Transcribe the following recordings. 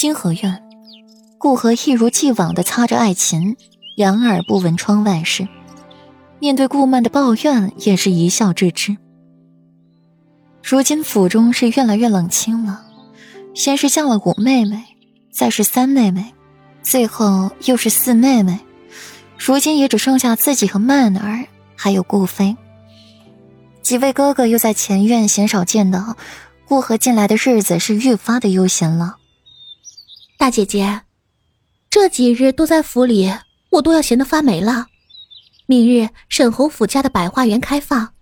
清河院，顾河一如既往的擦着爱琴，两耳不闻窗外事。面对顾曼的抱怨，也是一笑置之。如今府中是越来越冷清了，先是降了五妹妹，再是三妹妹，最后又是四妹妹，如今也只剩下自己和曼儿，还有顾飞。几位哥哥又在前院鲜少见到，顾河进来的日子是愈发的悠闲了。大姐姐，这几日都在府里，我都要闲得发霉了。明日沈侯府家的百花园开放，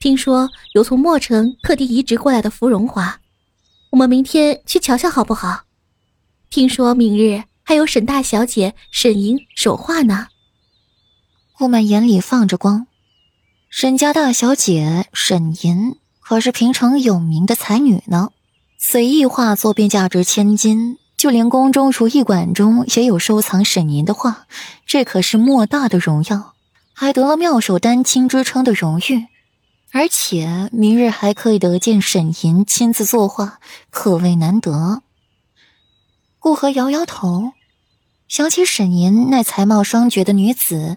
听说有从墨城特地移植过来的芙蓉花，我们明天去瞧瞧好不好？听说明日还有沈大小姐沈莹手画呢。顾曼眼里放着光，沈家大小姐沈莹可是平城有名的才女呢，随意画作便价值千金。就连宫中如意馆中也有收藏沈吟的画，这可是莫大的荣耀，还得了妙手丹青之称的荣誉，而且明日还可以得见沈吟亲自作画，可谓难得。顾河摇摇头，想起沈吟那才貌双绝的女子，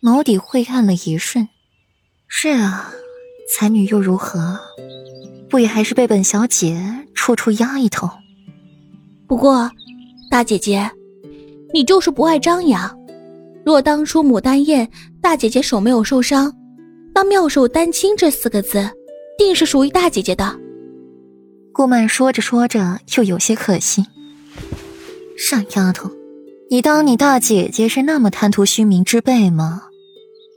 眸底晦暗了一瞬。是啊，才女又如何？不也还是被本小姐处处压一头？不过，大姐姐，你就是不爱张扬。若当初牡丹宴，大姐姐手没有受伤，那“妙手丹青”这四个字，定是属于大姐姐的。顾曼说着说着，又有些可惜。傻丫头，你当你大姐姐是那么贪图虚名之辈吗？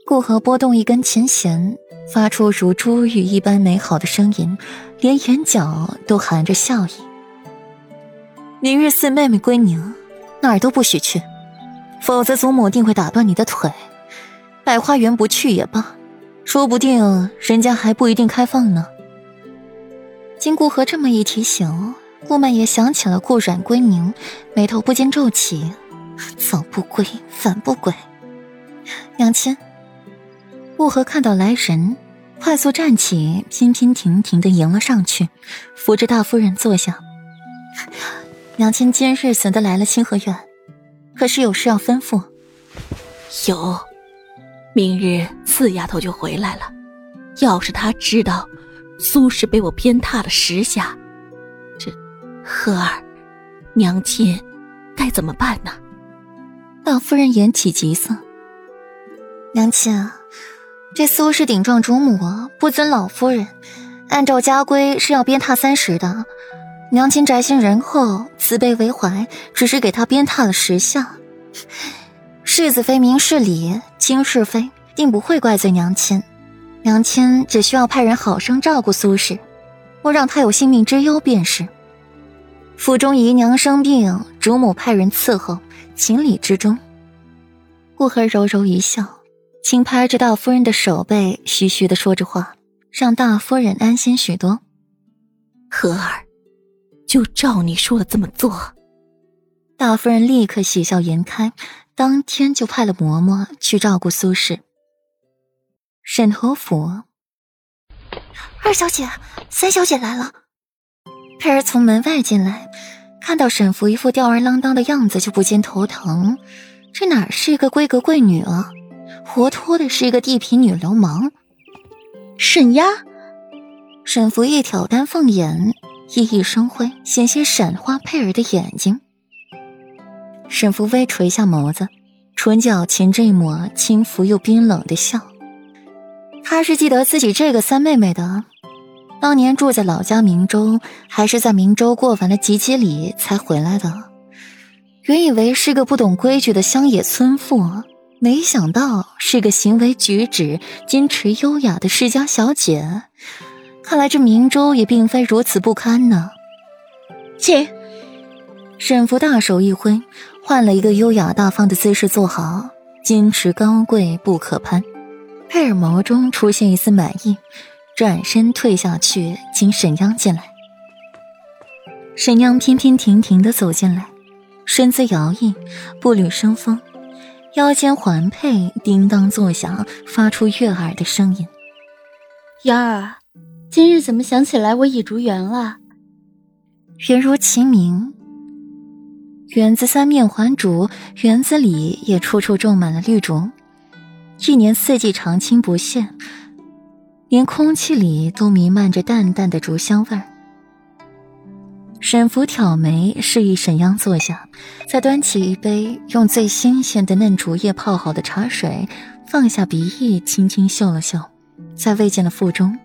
顾河拨动一根琴弦，发出如珠玉一般美好的声音，连眼角都含着笑意。明日四妹妹归宁，哪儿都不许去，否则祖母定会打断你的腿。百花园不去也罢，说不定人家还不一定开放呢。经顾河这么一提醒，顾曼也想起了顾阮归宁，眉头不禁皱起，早不归，晚不归。娘亲，顾河看到来人，快速站起，娉娉婷婷的迎了上去，扶着大夫人坐下。娘亲今日怎的来了清河院？可是有事要吩咐？有，明日四丫头就回来了。要是她知道苏氏被我鞭挞了十下，这荷儿，娘亲该怎么办呢？老夫人眼起急色。娘亲，这苏氏顶撞主母，不尊老夫人，按照家规是要鞭挞三十的。娘亲宅心仁厚，慈悲为怀，只是给他鞭挞了十下。世子妃明事理，轻是非，定不会怪罪娘亲。娘亲只需要派人好生照顾苏氏，莫让她有性命之忧便是。府中姨娘生病，主母派人伺候，情理之中。顾河柔柔一笑，轻拍着大夫人的手背，徐徐的说着话，让大夫人安心许多。和儿。就照你说的这么做，大夫人立刻喜笑颜开，当天就派了嬷嬷去照顾苏氏。沈侯府，二小姐、三小姐来了。佩儿从门外进来，看到沈福一副吊儿郎当的样子，就不禁头疼。这哪是一个闺阁贵女啊，活脱的是一个地痞女流氓。沈丫，沈福一挑丹凤眼。熠熠生辉，险些闪花佩儿的眼睛。沈福微垂下眸子，唇角噙着一抹轻浮又冰冷的笑。他是记得自己这个三妹妹的，当年住在老家明州，还是在明州过完了吉吉礼才回来的。原以为是个不懂规矩的乡野村妇，没想到是个行为举止矜持优雅的世家小姐。看来这明珠也并非如此不堪呢。请沈福大手一挥，换了一个优雅大方的姿势坐好，矜持高贵不可攀。佩尔眸中出现一丝满意，转身退下去，请沈央进来。沈央翩翩婷婷的走进来，身姿摇曳，步履生风，腰间环佩叮当作响，发出悦耳的声音。央儿。今日怎么想起来我倚竹园了？缘如其名，园子三面环竹，园子里也处处种满了绿竹，一年四季常青不谢，连空气里都弥漫着淡淡的竹香味儿。沈福挑眉，示意沈央坐下，再端起一杯用最新鲜的嫩竹叶泡好的茶水，放下鼻翼，轻轻嗅了嗅，在未见的腹中